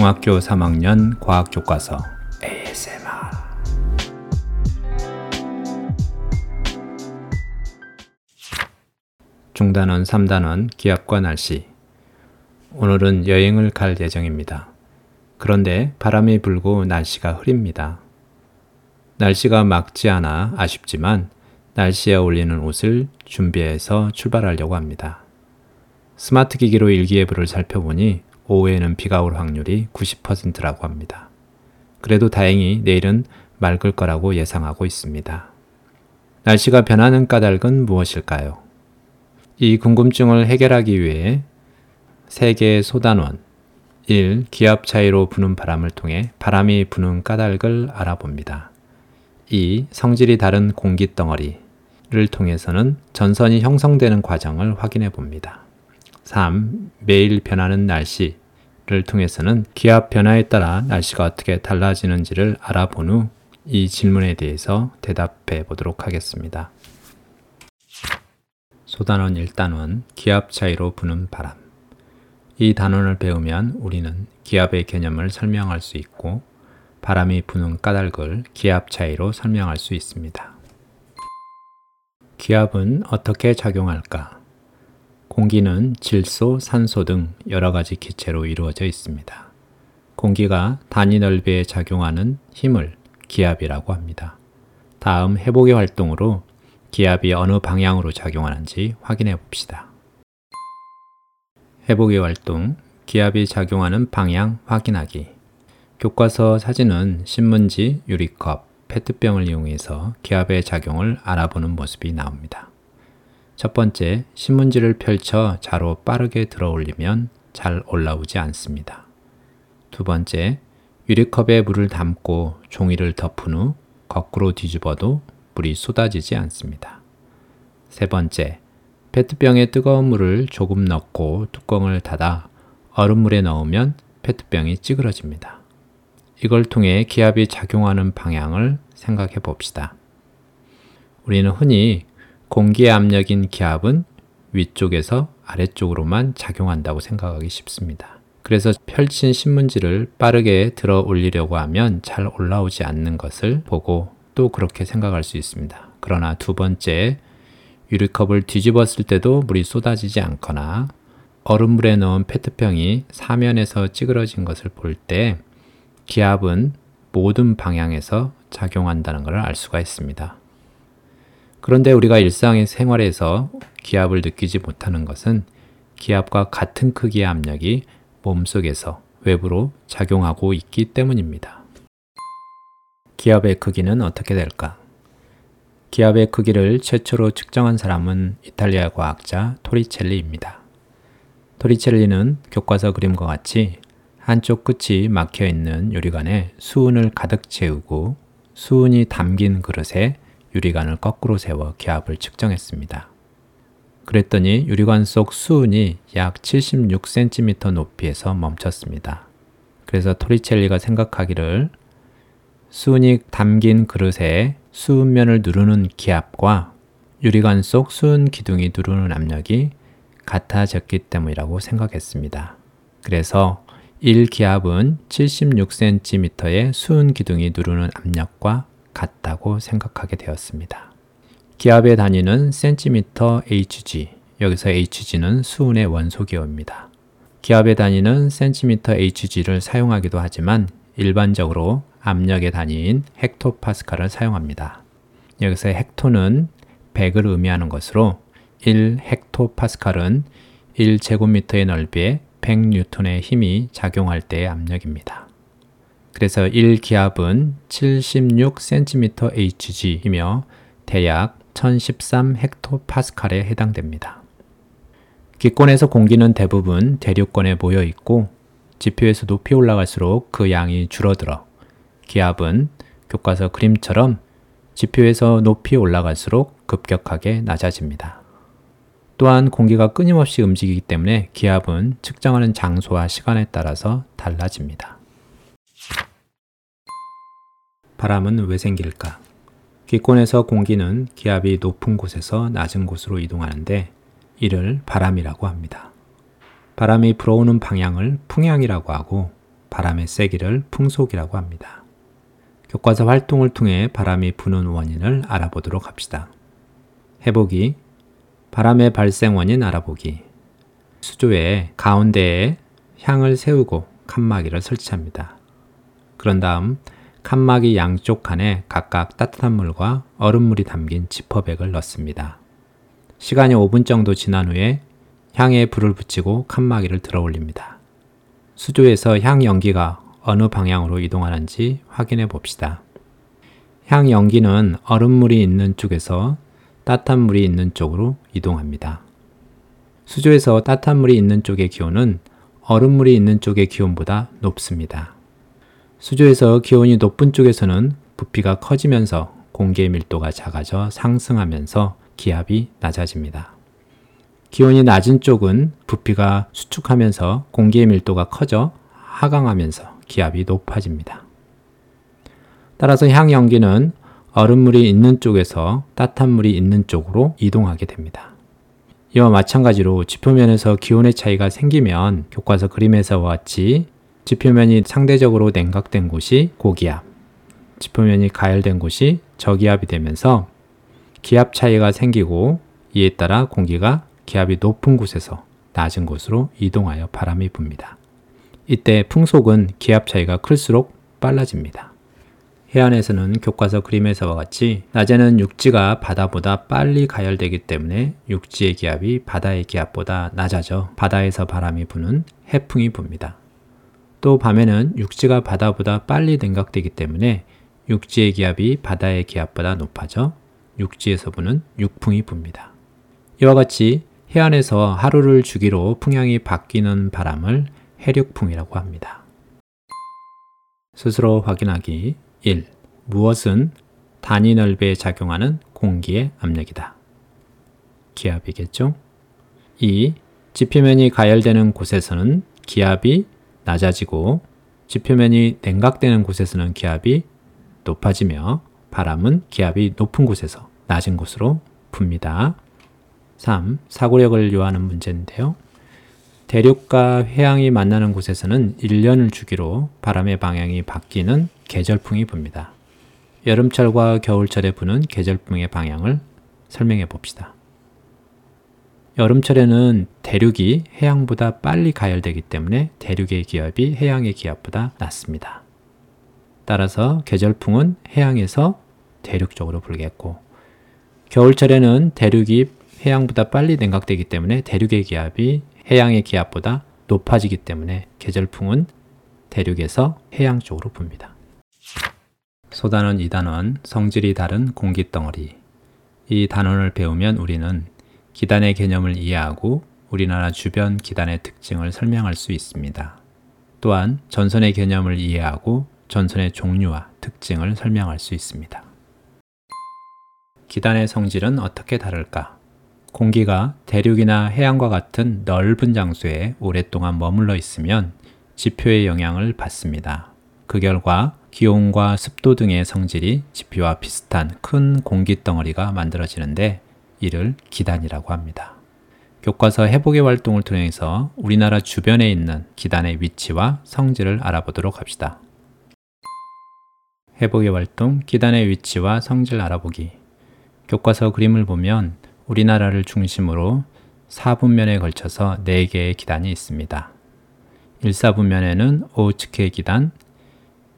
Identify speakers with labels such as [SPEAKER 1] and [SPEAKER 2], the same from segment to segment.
[SPEAKER 1] 중학교 3학년 과학 교과서 ASMR 중단원 3단원 기압과 날씨 오늘은 여행을 갈 예정입니다. 그런데 바람이 불고 날씨가 흐립니다. 날씨가 막지 않아 아쉽지만 날씨에 어울리는 옷을 준비해서 출발하려고 합니다. 스마트 기기로 일기예보를 살펴보니 오후에는 비가 올 확률이 90%라고 합니다. 그래도 다행히 내일은 맑을 거라고 예상하고 있습니다. 날씨가 변하는 까닭은 무엇일까요? 이 궁금증을 해결하기 위해 세계의 소단원 1. 기압 차이로 부는 바람을 통해 바람이 부는 까닭을 알아봅니다. 2. 성질이 다른 공기 덩어리를 통해서는 전선이 형성되는 과정을 확인해 봅니다. 3. 매일 변하는 날씨를 통해서는 기압 변화에 따라 날씨가 어떻게 달라지는지를 알아본 후 이 질문에 대해서 대답해 보도록 하겠습니다. 소단원 1단원 기압 차이로 부는 바람 이 단원을 배우면 우리는 기압의 개념을 설명할 수 있고 바람이 부는 까닭을 기압 차이로 설명할 수 있습니다. 기압은 어떻게 작용할까? 공기는 질소, 산소 등 여러 가지 기체로 이루어져 있습니다. 공기가 단위 넓이에 작용하는 힘을 기압이라고 합니다. 다음 해보기 활동으로 기압이 어느 방향으로 작용하는지 확인해 봅시다. 해보기 활동, 기압이 작용하는 방향 확인하기. 교과서 사진은 신문지, 유리컵, 페트병을 이용해서 기압의 작용을 알아보는 모습이 나옵니다. 첫 번째, 신문지를 펼쳐 자로 빠르게 들어 올리면 잘 올라오지 않습니다. 두 번째, 유리컵에 물을 담고 종이를 덮은 후 거꾸로 뒤집어도 물이 쏟아지지 않습니다. 세 번째, 페트병에 뜨거운 물을 조금 넣고 뚜껑을 닫아 얼음물에 넣으면 페트병이 찌그러집니다. 이걸 통해 기압이 작용하는 방향을 생각해 봅시다. 우리는 흔히 공기의 압력인 기압은 위쪽에서 아래쪽으로만 작용한다고 생각하기 쉽습니다. 그래서 펼친 신문지를 빠르게 들어 올리려고 하면 잘 올라오지 않는 것을 보고 또 그렇게 생각할 수 있습니다. 그러나 두 번째, 유리컵을 뒤집었을 때도 물이 쏟아지지 않거나 얼음물에 넣은 페트병이 사면에서 찌그러진 것을 볼 때 기압은 모든 방향에서 작용한다는 것을 알 수가 있습니다. 그런데 우리가 일상의 생활에서 기압을 느끼지 못하는 것은 기압과 같은 크기의 압력이 몸속에서 외부로 작용하고 있기 때문입니다. 기압의 크기는 어떻게 될까? 기압의 크기를 최초로 측정한 사람은 이탈리아 과학자 토리첼리입니다. 토리첼리는 교과서 그림과 같이 한쪽 끝이 막혀 있는 유리관에 수은을 가득 채우고 수은이 담긴 그릇에 유리관을 거꾸로 세워 기압을 측정했습니다. 그랬더니 유리관 속 수은이 약 76cm 높이에서 멈췄습니다. 그래서 토리첼리가 생각하기를 수은이 담긴 그릇에 수은면을 누르는 기압과 유리관 속 수은 기둥이 누르는 압력이 같아졌기 때문이라고 생각했습니다. 그래서 1기압은 76cm의 수은 기둥이 누르는 압력과 같다고 생각하게 되었습니다. 기압의 단위는 cm Hg, 여기서 Hg는 수은의 원소기호입니다. 기압의 단위는 cm Hg를 사용하기도 하지만 일반적으로 압력의 단위인 헥토파스칼을 사용합니다. 여기서 헥토는 100을 의미하는 것으로 1헥토파스칼은 1제곱미터의 넓이에 100뉴턴의 힘이 작용할 때의 압력입니다. 그래서 1기압은 76cm Hg이며 대략 1013 헥토파스칼에 해당됩니다. 기권에서 공기는 대부분 대륙권에 모여 있고 지표에서 높이 올라갈수록 그 양이 줄어들어 기압은 교과서 그림처럼 지표에서 높이 올라갈수록 급격하게 낮아집니다. 또한 공기가 끊임없이 움직이기 때문에 기압은 측정하는 장소와 시간에 따라서 달라집니다. 바람은 왜 생길까? 기권에서 공기는 기압이 높은 곳에서 낮은 곳으로 이동하는데 이를 바람이라고 합니다. 바람이 불어오는 방향을 풍향이라고 하고 바람의 세기를 풍속이라고 합니다. 교과서 활동을 통해 바람이 부는 원인을 알아보도록 합시다. 해보기, 바람의 발생 원인 알아보기. 수조의 가운데에 향을 세우고 칸막이를 설치합니다. 그런 다음 칸막이 양쪽 칸에 각각 따뜻한 물과 얼음물이 담긴 지퍼백을 넣습니다. 시간이 5분 정도 지난 후에 향에 불을 붙이고 칸막이를 들어 올립니다. 수조에서 향 연기가 어느 방향으로 이동하는지 확인해 봅시다. 향 연기는 얼음물이 있는 쪽에서 따뜻한 물이 있는 쪽으로 이동합니다. 수조에서 따뜻한 물이 있는 쪽의 기온은 얼음물이 있는 쪽의 기온보다 높습니다. 수조에서 기온이 높은 쪽에서는 부피가 커지면서 공기의 밀도가 작아져 상승하면서 기압이 낮아집니다. 기온이 낮은 쪽은 부피가 수축하면서 공기의 밀도가 커져 하강하면서 기압이 높아집니다. 따라서 향연기는 얼음물이 있는 쪽에서 따뜻한 물이 있는 쪽으로 이동하게 됩니다. 이와 마찬가지로 지표면에서 기온의 차이가 생기면 교과서 그림에서와 같이 지표면이 상대적으로 냉각된 곳이 고기압, 지표면이 가열된 곳이 저기압이 되면서 기압 차이가 생기고 이에 따라 공기가 기압이 높은 곳에서 낮은 곳으로 이동하여 바람이 붑니다. 이때 풍속은 기압 차이가 클수록 빨라집니다. 해안에서는 교과서 그림에서와 같이 낮에는 육지가 바다보다 빨리 가열되기 때문에 육지의 기압이 바다의 기압보다 낮아져 바다에서 바람이 부는 해풍이 붑니다. 또 밤에는 육지가 바다보다 빨리 냉각되기 때문에 육지의 기압이 바다의 기압보다 높아져 육지에서 부는 육풍이 붑니다. 이와 같이 해안에서 하루를 주기로 풍향이 바뀌는 바람을 해륙풍이라고 합니다. 스스로 확인하기 1. 무엇은 단위 넓이에 작용하는 공기의 압력이다. 기압이겠죠? 2. 지표면이 가열되는 곳에서는 기압이 낮아지고 지표면이 냉각되는 곳에서는 기압이 높아지며 바람은 기압이 높은 곳에서 낮은 곳으로 붑니다. 3. 사고력을 요하는 문제인데요. 대륙과 해양이 만나는 곳에서는 1년을 주기로 바람의 방향이 바뀌는 계절풍이 붑니다. 여름철과 겨울철에 부는 계절풍의 방향을 설명해 봅시다. 여름철에는 대륙이 해양보다 빨리 가열되기 때문에 대륙의 기압이 해양의 기압보다 낮습니다. 따라서 계절풍은 해양에서 대륙 쪽으로 불겠고 겨울철에는 대륙이 해양보다 빨리 냉각되기 때문에 대륙의 기압이 해양의 기압보다 높아지기 때문에 계절풍은 대륙에서 해양 쪽으로 붑니다. 소단원 2단원 성질이 다른 공기 덩어리 이 단원을 배우면 우리는 기단의 개념을 이해하고 우리나라 주변 기단의 특징을 설명할 수 있습니다. 또한 전선의 개념을 이해하고 전선의 종류와 특징을 설명할 수 있습니다. 기단의 성질은 어떻게 다를까? 공기가 대륙이나 해안과 같은 넓은 장소에 오랫동안 머물러 있으면 지표의 영향을 받습니다. 그 결과 기온과 습도 등의 성질이 지표와 비슷한 큰 공기 덩어리가 만들어지는데 이를 기단이라고 합니다. 교과서 해보기 활동을 통해서 우리나라 주변에 있는 기단의 위치와 성질을 알아보도록 합시다. 해보기 활동 기단의 위치와 성질 알아보기 교과서 그림을 보면 우리나라를 중심으로 4분면에 걸쳐서 4개의 기단이 있습니다. 1사분면에는 오츠케 기단,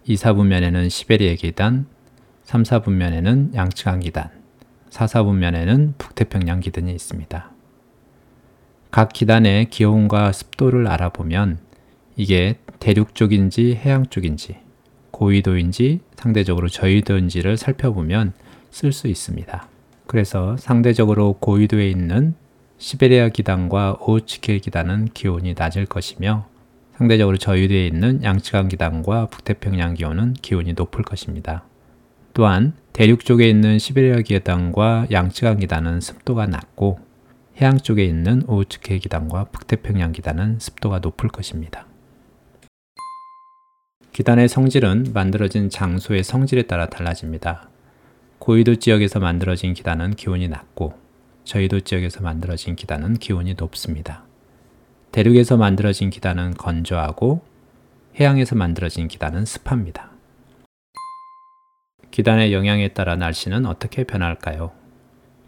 [SPEAKER 1] 2사분면에는 시베리아 기단, 3사분면에는 양측안 기단, 4사분면에는 북태평양 기단이 있습니다. 각 기단의 기온과 습도를 알아보면 이게 대륙 쪽인지 해양 쪽인지 고위도인지 상대적으로 저위도인지를 살펴보면 쓸 수 있습니다. 그래서 상대적으로 고위도에 있는 시베리아 기단과 오츠킬 기단은 기온이 낮을 것이며 상대적으로 저위도에 있는 양치강 기단과 북태평양 기온은 기온이 높을 것입니다. 또한 대륙 쪽에 있는 시베리아 기단과 양치강 기단은 습도가 낮고 해양 쪽에 있는 오츠케 기단과 북태평양 기단은 습도가 높을 것입니다. 기단의 성질은 만들어진 장소의 성질에 따라 달라집니다. 고위도 지역에서 만들어진 기단은 기온이 낮고 저위도 지역에서 만들어진 기단은 기온이 높습니다. 대륙에서 만들어진 기단은 건조하고 해양에서 만들어진 기단은 습합니다. 기단의 영향에 따라 날씨는 어떻게 변할까요?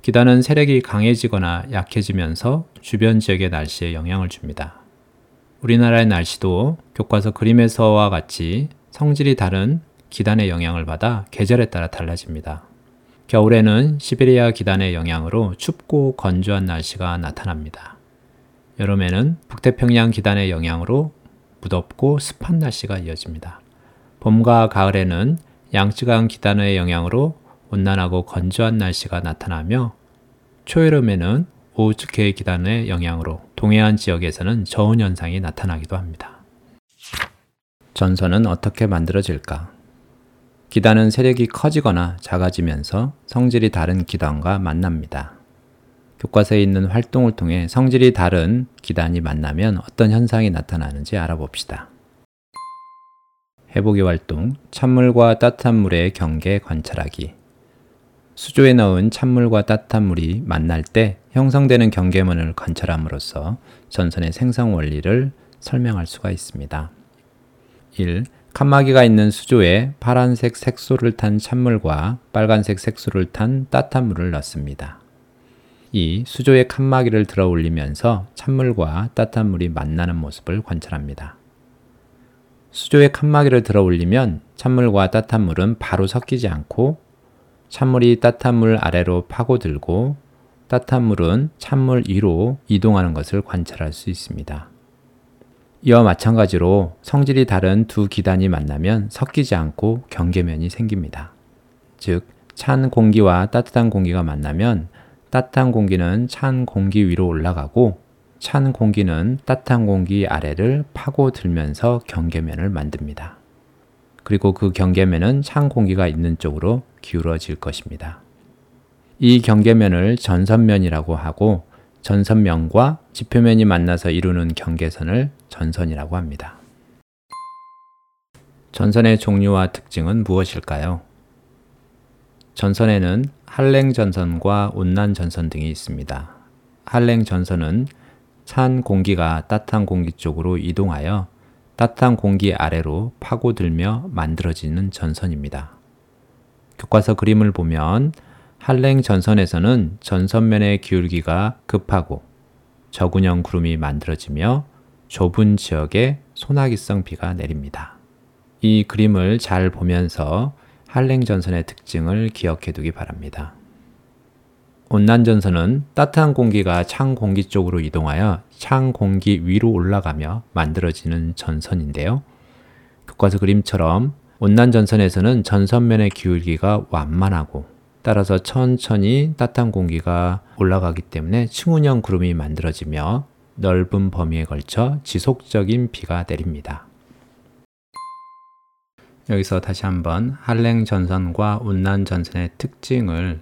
[SPEAKER 1] 기단은 세력이 강해지거나 약해지면서 주변 지역의 날씨에 영향을 줍니다. 우리나라의 날씨도 교과서 그림에서와 같이 성질이 다른 기단의 영향을 받아 계절에 따라 달라집니다. 겨울에는 시베리아 기단의 영향으로 춥고 건조한 날씨가 나타납니다. 여름에는 북태평양 기단의 영향으로 무덥고 습한 날씨가 이어집니다. 봄과 가을에는 양쯔강 기단의 영향으로 온난하고 건조한 날씨가 나타나며 초여름에는 오우츠케 기단의 영향으로 동해안 지역에서는 저온 현상이 나타나기도 합니다. 전선은 어떻게 만들어질까? 기단은 세력이 커지거나 작아지면서 성질이 다른 기단과 만납니다. 교과서에 있는 활동을 통해 성질이 다른 기단이 만나면 어떤 현상이 나타나는지 알아봅시다. 해보기 활동, 찬물과 따뜻한 물의 경계 관찰하기. 수조에 넣은 찬물과 따뜻한 물이 만날 때 형성되는 경계면을 관찰함으로써 전선의 생성 원리를 설명할 수가 있습니다. 1. 칸막이가 있는 수조에 파란색 색소를 탄 찬물과 빨간색 색소를 탄 따뜻한 물을 넣습니다. 2. 수조에 칸막이를 들어 올리면서 찬물과 따뜻한 물이 만나는 모습을 관찰합니다. 수조에 칸막이를 들어 올리면 찬물과 따뜻한 물은 바로 섞이지 않고 찬물이 따뜻한 물 아래로 파고들고 따뜻한 물은 찬물 위로 이동하는 것을 관찰할 수 있습니다. 이와 마찬가지로 성질이 다른 두 기단이 만나면 섞이지 않고 경계면이 생깁니다. 즉, 찬 공기와 따뜻한 공기가 만나면 따뜻한 공기는 찬 공기 위로 올라가고 찬 공기는 따뜻한 공기 아래를 파고들면서 경계면을 만듭니다. 그리고 그 경계면은 찬 공기가 있는 쪽으로 기울어질 것입니다. 이 경계면을 전선면이라고 하고 전선면과 지표면이 만나서 이루는 경계선을 전선이라고 합니다. 전선의 종류와 특징은 무엇일까요? 전선에는 한랭 전선과 온난 전선 등이 있습니다. 한랭 전선은 찬 공기가 따뜻한 공기 쪽으로 이동하여 따뜻한 공기 아래로 파고들며 만들어지는 전선입니다. 교과서 그림을 보면 한랭 전선에서는 전선면의 기울기가 급하고 저군형 구름이 만들어지며 좁은 지역에 소나기성 비가 내립니다. 이 그림을 잘 보면서 한랭 전선의 특징을 기억해 두기 바랍니다. 온난 전선은 따뜻한 공기가 찬 공기 쪽으로 이동하여 찬 공기 위로 올라가며 만들어지는 전선인데요. 교과서 그림처럼 온난 전선에서는 전선면의 기울기가 완만하고 따라서 천천히 따뜻한 공기가 올라가기 때문에 층운형 구름이 만들어지며 넓은 범위에 걸쳐 지속적인 비가 내립니다. 여기서 다시 한번 한랭 전선과 온난 전선의 특징을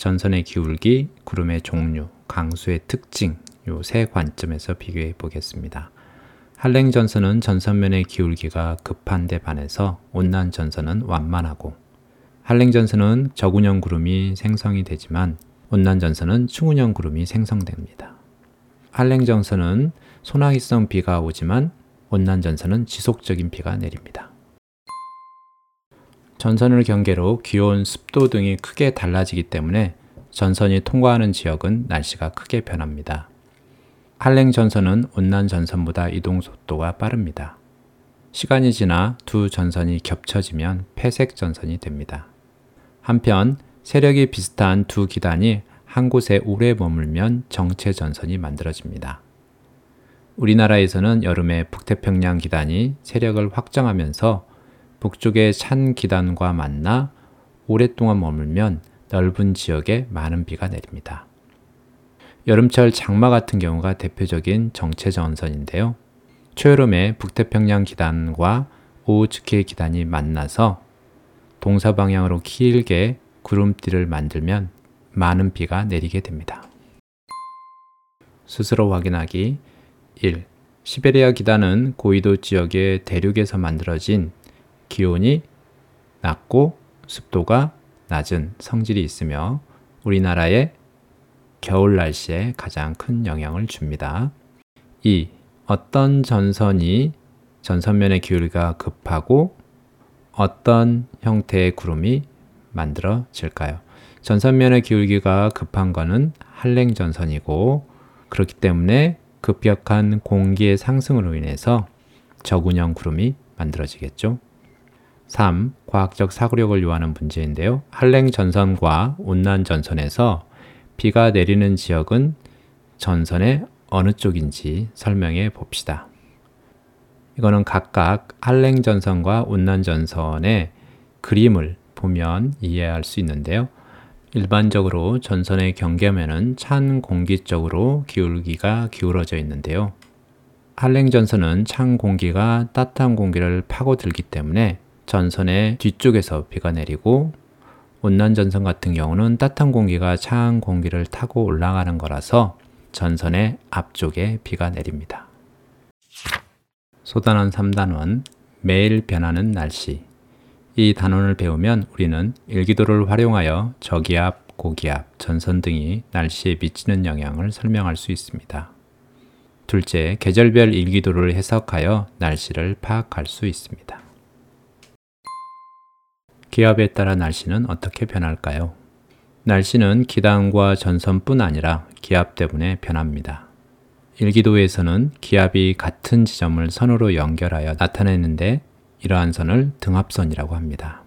[SPEAKER 1] 전선의 기울기, 구름의 종류, 강수의 특징 요 세 관점에서 비교해 보겠습니다. 한랭 전선은 전선면의 기울기가 급한 데 반해서 온난 전선은 완만하고 한랭 전선은 저군형 구름이 생성이 되지만 온난 전선은 충운형 구름이 생성됩니다. 한랭 전선은 소나기성 비가 오지만 온난 전선은 지속적인 비가 내립니다. 전선을 경계로 기온, 습도 등이 크게 달라지기 때문에 전선이 통과하는 지역은 날씨가 크게 변합니다. 한랭 전선은 온난 전선보다 이동 속도가 빠릅니다. 시간이 지나 두 전선이 겹쳐지면 폐색 전선이 됩니다. 한편 세력이 비슷한 두 기단이 한 곳에 오래 머물면 정체 전선이 만들어집니다. 우리나라에서는 여름에 북태평양 기단이 세력을 확장하면서 북쪽의 찬 기단과 만나 오랫동안 머물면 넓은 지역에 많은 비가 내립니다. 여름철 장마 같은 경우가 대표적인 정체 전선인데요. 초여름에 북태평양 기단과 오우츠키 기단이 만나서 동사 방향으로 길게 구름띠를 만들면 많은 비가 내리게 됩니다. 스스로 확인하기 1. 시베리아 기단은 고위도 지역의 대륙에서 만들어진 기온이 낮고 습도가 낮은 성질이 있으며 우리나라의 겨울 날씨에 가장 큰 영향을 줍니다. 2. 어떤 전선이 전선면의 기울기가 급하고 어떤 형태의 구름이 만들어질까요? 전선면의 기울기가 급한 것은 한랭 전선이고 그렇기 때문에 급격한 공기의 상승으로 인해서 저군형 구름이 만들어지겠죠. 3. 과학적 사고력을 요하는 문제인데요. 한랭 전선과 온난 전선에서 비가 내리는 지역은 전선의 어느 쪽인지 설명해 봅시다. 이거는 각각 한랭 전선과 온난 전선의 그림을 보면 이해할 수 있는데요. 일반적으로 전선의 경계면은 찬 공기 쪽으로 기울기가 기울어져 있는데요. 한랭 전선은 찬 공기가 따뜻한 공기를 파고들기 때문에 전선의 뒤쪽에서 비가 내리고 온난 전선 같은 경우는 따뜻한 공기가 차한 공기를 타고 올라가는 거라서 전선의 앞쪽에 비가 내립니다. 소단원 3단원 매일 변하는 날씨 이 단원을 배우면 우리는 일기도를 활용하여 저기압, 고기압, 전선 등이 날씨에 미치는 영향을 설명할 수 있습니다. 둘째, 계절별 일기도를 해석하여 날씨를 파악할 수 있습니다. 기압에 따라 날씨는 어떻게 변할까요? 날씨는 기단과 전선뿐 아니라 기압 때문에 변합니다. 일기도에서는 기압이 같은 지점을 선으로 연결하여 나타내는데 이러한 선을 등압선이라고 합니다.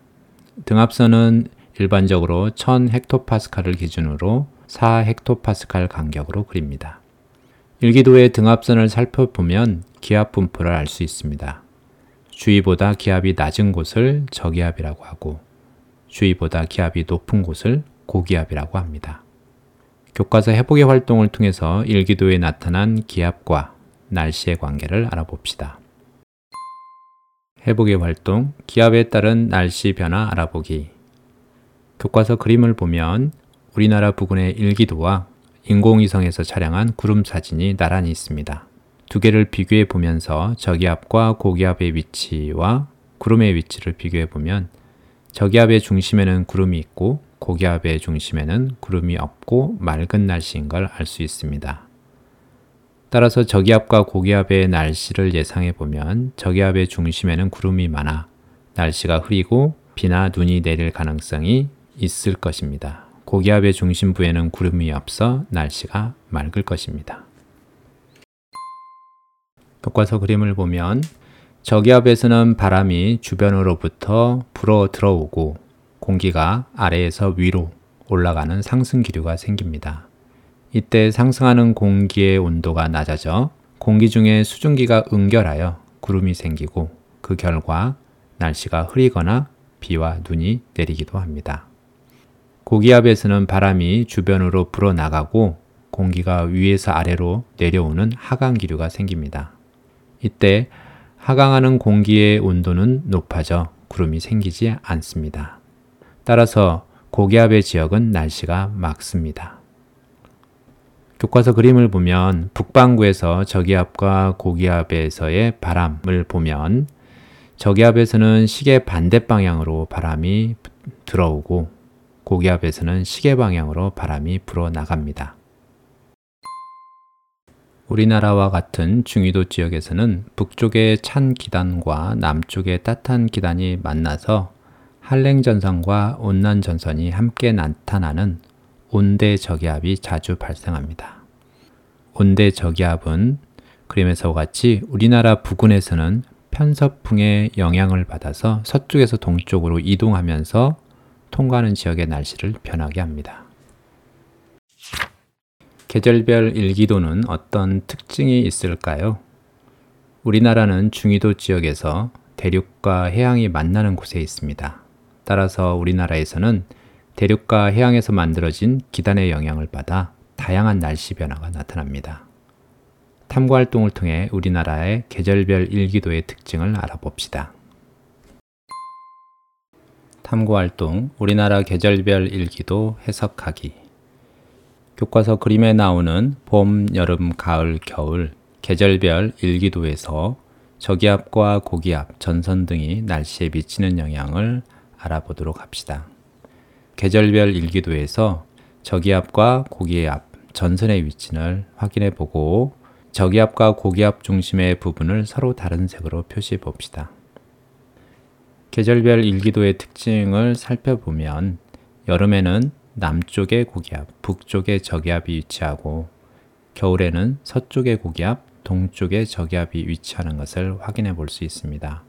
[SPEAKER 1] 등압선은 일반적으로 1000헥토파스칼을 기준으로 4헥토파스칼 간격으로 그립니다. 일기도의 등압선을 살펴보면 기압 분포를 알 수 있습니다. 주위보다 기압이 낮은 곳을 저기압이라고 하고 주위보다 기압이 높은 곳을 고기압이라고 합니다. 교과서 해보기 활동을 통해서 일기도에 나타난 기압과 날씨의 관계를 알아봅시다. 해보기 활동, 기압에 따른 날씨 변화 알아보기. 교과서 그림을 보면 우리나라 부근의 일기도와 인공위성에서 촬영한 구름 사진이 나란히 있습니다. 두 개를 비교해 보면서 저기압과 고기압의 위치와 구름의 위치를 비교해 보면 저기압의 중심에는 구름이 있고 고기압의 중심에는 구름이 없고 맑은 날씨인 걸 알 수 있습니다. 따라서 저기압과 고기압의 날씨를 예상해 보면 저기압의 중심에는 구름이 많아 날씨가 흐리고 비나 눈이 내릴 가능성이 있을 것입니다. 고기압의 중심부에는 구름이 없어 날씨가 맑을 것입니다. 교과서 그림을 보면 저기압에서는 바람이 주변으로부터 불어 들어오고 공기가 아래에서 위로 올라가는 상승 기류가 생깁니다. 이때 상승하는 공기의 온도가 낮아져 공기 중에 수증기가 응결하여 구름이 생기고 그 결과 날씨가 흐리거나 비와 눈이 내리기도 합니다. 고기압에서는 바람이 주변으로 불어나가고 공기가 위에서 아래로 내려오는 하강 기류가 생깁니다. 이때 하강하는 공기의 온도는 높아져 구름이 생기지 않습니다. 따라서 고기압의 지역은 날씨가 맑습니다. 교과서 그림을 보면 북반구에서 저기압과 고기압에서의 바람을 보면 저기압에서는 시계 반대 방향으로 바람이 들어오고 고기압에서는 시계 방향으로 바람이 불어 나갑니다. 우리나라와 같은 중위도 지역에서는 북쪽의 찬 기단과 남쪽의 따뜻한 기단이 만나서 한랭전선과 온난전선이 함께 나타나는 온대 저기압이 자주 발생합니다. 온대 저기압은 그림에서 같이 우리나라 부근에서는 편서풍의 영향을 받아서 서쪽에서 동쪽으로 이동하면서 통과하는 지역의 날씨를 변하게 합니다. 계절별 일기도는 어떤 특징이 있을까요? 우리나라는 중위도 지역에서 대륙과 해양이 만나는 곳에 있습니다. 따라서 우리나라에서는 대륙과 해양에서 만들어진 기단의 영향을 받아 다양한 날씨 변화가 나타납니다. 탐구 활동을 통해 우리나라의 계절별 일기도의 특징을 알아봅시다. 탐구 활동 우리나라 계절별 일기도 해석하기 교과서 그림에 나오는 봄, 여름, 가을, 겨울 계절별 일기도에서 저기압과 고기압, 전선 등이 날씨에 미치는 영향을 알아보도록 합시다. 계절별 일기도에서 저기압과 고기압, 전선의 위치를 확인해 보고 저기압과 고기압 중심의 부분을 서로 다른 색으로 표시해 봅시다. 계절별 일기도의 특징을 살펴보면 여름에는 남쪽에 고기압, 북쪽에 저기압이 위치하고 겨울에는 서쪽에 고기압, 동쪽에 저기압이 위치하는 것을 확인해 볼 수 있습니다.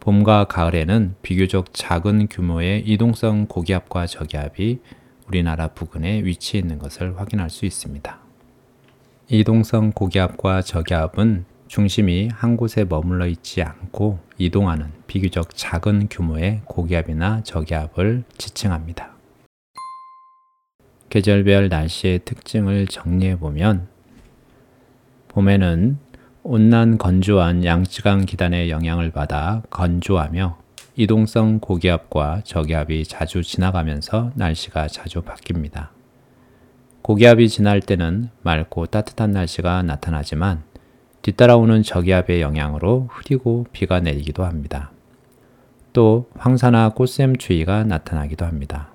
[SPEAKER 1] 봄과 가을에는 비교적 작은 규모의 이동성 고기압과 저기압이 우리나라 부근에 위치해 있는 것을 확인할 수 있습니다. 이동성 고기압과 저기압은 중심이 한 곳에 머물러 있지 않고 이동하는 비교적 작은 규모의 고기압이나 저기압을 지칭합니다. 계절별 날씨의 특징을 정리해 보면 봄에는 온난 건조한 양쯔강 기단의 영향을 받아 건조하며 이동성 고기압과 저기압이 자주 지나가면서 날씨가 자주 바뀝니다. 고기압이 지날 때는 맑고 따뜻한 날씨가 나타나지만 뒤따라오는 저기압의 영향으로 흐리고 비가 내리기도 합니다. 또 황사나 꽃샘 추위가 나타나기도 합니다.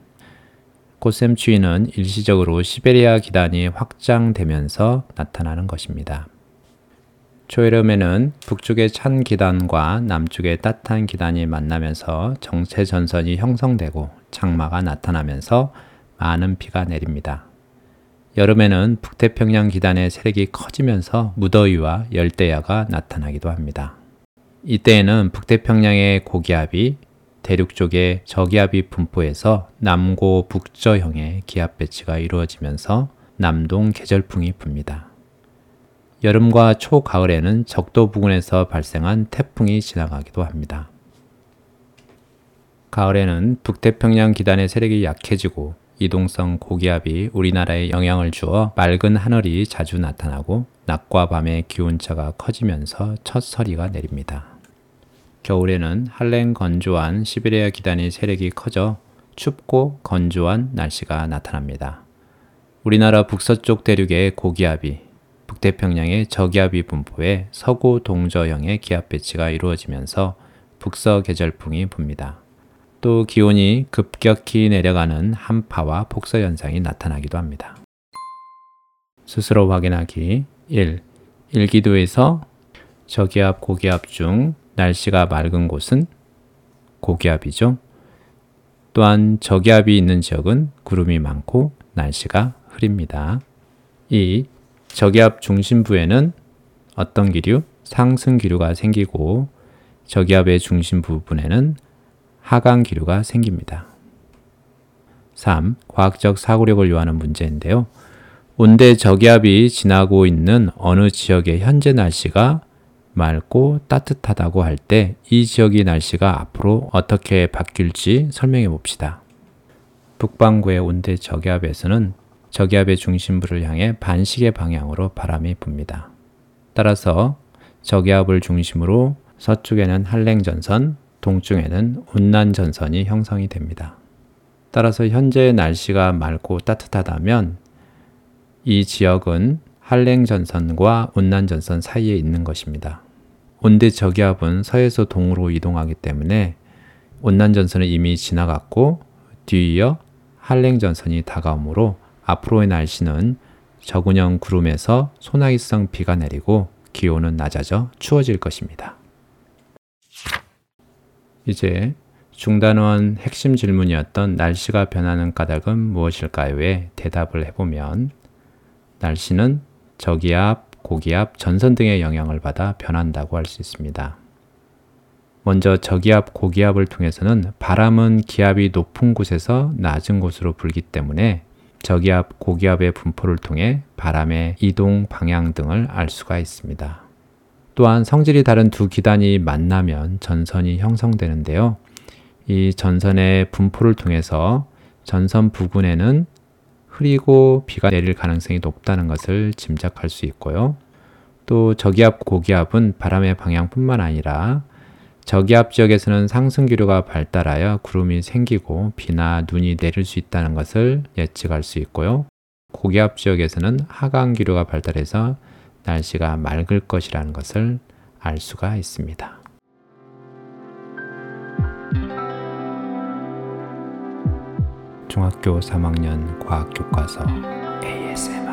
[SPEAKER 1] 꽃샘 추위는 일시적으로 시베리아 기단이 확장되면서 나타나는 것입니다. 초여름에는 북쪽의 찬 기단과 남쪽의 따뜻한 기단이 만나면서 정체 전선이 형성되고 장마가 나타나면서 많은 비가 내립니다. 여름에는 북태평양 기단의 세력이 커지면서 무더위와 열대야가 나타나기도 합니다. 이때에는 북태평양의 고기압이 대륙 쪽에 저기압이 분포해서 남고 북저형의 기압 배치가 이루어지면서 남동 계절풍이 붑니다. 여름과 초가을에는 적도 부근에서 발생한 태풍이 지나가기도 합니다. 가을에는 북태평양 기단의 세력이 약해지고 이동성 고기압이 우리나라에 영향을 주어 맑은 하늘이 자주 나타나고 낮과 밤의 기온차가 커지면서 첫 서리가 내립니다. 겨울에는 한랭 건조한 시베리아 기단의 세력이 커져 춥고 건조한 날씨가 나타납니다. 우리나라 북서쪽 대륙의 고기압이 북태평양의 저기압이 분포해 서구 동저형의 기압 배치가 이루어지면서 북서 계절풍이 붑니다. 또 기온이 급격히 내려가는 한파와 폭서 현상이 나타나기도 합니다. 스스로 확인하기 1. 일기도에서 저기압, 고기압 중 날씨가 맑은 곳은 고기압이죠. 또한 저기압이 있는 지역은 구름이 많고 날씨가 흐립니다. 2. 저기압 중심부에는 어떤 기류? 상승 기류가 생기고 저기압의 중심 부분에는 하강 기류가 생깁니다. 3. 과학적 사고력을 요하는 문제인데요. 온대 저기압이 지나고 있는 어느 지역의 현재 날씨가 맑고 따뜻하다고 할 때 이 지역의 날씨가 앞으로 어떻게 바뀔지 설명해 봅시다. 북반구의 온대 저기압에서는 저기압의 중심부를 향해 반시계 방향으로 바람이 붑니다. 따라서 저기압을 중심으로 서쪽에는 한랭전선, 동쪽에는 온난 전선이 형성이 됩니다. 따라서 현재의 날씨가 맑고 따뜻하다면 이 지역은 한랭 전선과 온난 전선 사이에 있는 것입니다. 온대 저기압은 서에서 동으로 이동하기 때문에 온난 전선은 이미 지나갔고 뒤이어 한랭 전선이 다가오므로 앞으로의 날씨는 저근형 구름에서 소나기성 비가 내리고 기온은 낮아져 추워질 것입니다. 이제 중단원 핵심 질문이었던 날씨가 변하는 까닭은 무엇일까요에 대답을 해보면 날씨는 저기압, 고기압, 전선 등의 영향을 받아 변한다고 할 수 있습니다. 먼저 저기압, 고기압을 통해서는 바람은 기압이 높은 곳에서 낮은 곳으로 불기 때문에 저기압, 고기압의 분포를 통해 바람의 이동 방향 등을 알 수가 있습니다. 또한 성질이 다른 두 기단이 만나면 전선이 형성되는데요. 이 전선의 분포를 통해서 전선 부근에는 흐리고 비가 내릴 가능성이 높다는 것을 짐작할 수 있고요. 또 저기압, 고기압은 바람의 방향뿐만 아니라 저기압 지역에서는 상승 기류가 발달하여 구름이 생기고 비나 눈이 내릴 수 있다는 것을 예측할 수 있고요. 고기압 지역에서는 하강 기류가 발달해서 날씨가 맑을 것이라는 것을 알 수가 있습니다. 중학교 3학년 과학교과서 ASMR